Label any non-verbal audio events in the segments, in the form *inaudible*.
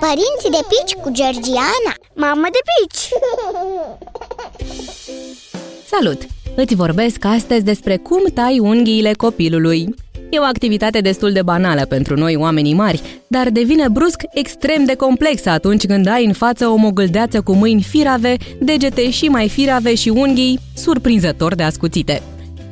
Părinții de pici cu Georgiana Mamă de pici! Salut! Îți vorbesc astăzi despre cum tai unghiile copilului. E o activitate destul de banală pentru noi oamenii mari, dar devine brusc extrem de complexă atunci când ai în față o mogâldeață cu mâini firave, degete și mai firave și unghii surprinzător de ascuțite.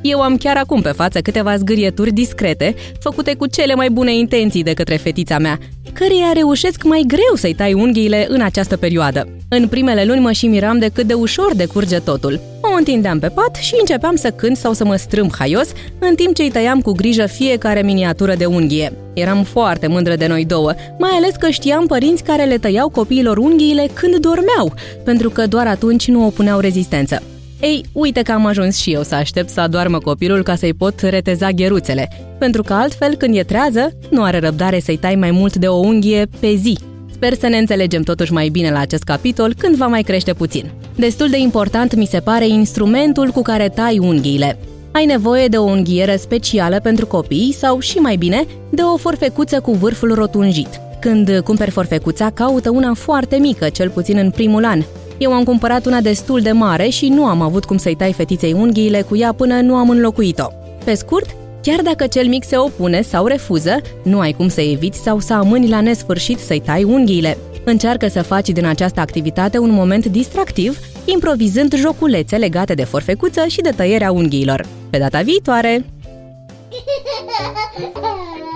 Eu am chiar acum pe față câteva zgârieturi discrete, făcute cu cele mai bune intenții de către fetița mea, căreia reușesc mai greu să-i tai unghiile în această perioadă. În primele luni mă și miram de cât de ușor decurge totul. O întindeam pe pat și începeam să cânt sau să mă strâmb haios, în timp ce îi tăiam cu grijă fiecare miniatură de unghie. Eram foarte mândră de noi două, mai ales că știam părinți care le tăiau copiilor unghiile când dormeau, pentru că doar atunci nu opuneau rezistență. Ei, uite că am ajuns și eu să aștept să adoarmă copilul ca să-i pot reteza gheruțele, pentru că altfel, când e trează, nu are răbdare să-i tai mai mult de o unghie pe zi. Sper să ne înțelegem totuși mai bine la acest capitol când va mai crește puțin. Destul de important mi se pare instrumentul cu care tai unghiile. Ai nevoie de o unghieră specială pentru copii sau, și mai bine, de o forfecuță cu vârful rotunjit. Când cumperi forfecuța, caută una foarte mică, cel puțin în primul an. Eu am cumpărat una destul de mare și nu am avut cum să-i tai fetiței unghiile cu ea până nu am înlocuit-o. Pe scurt, chiar dacă cel mic se opune sau refuză, nu ai cum să eviți sau să amâni la nesfârșit să-i tai unghiile. Încearcă să faci din această activitate un moment distractiv, improvizând joculețe legate de forfecuță și de tăierea unghiilor. Pe data viitoare!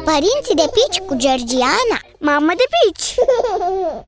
Părinții de pici cu Georgiana Mamă de pici! *laughs*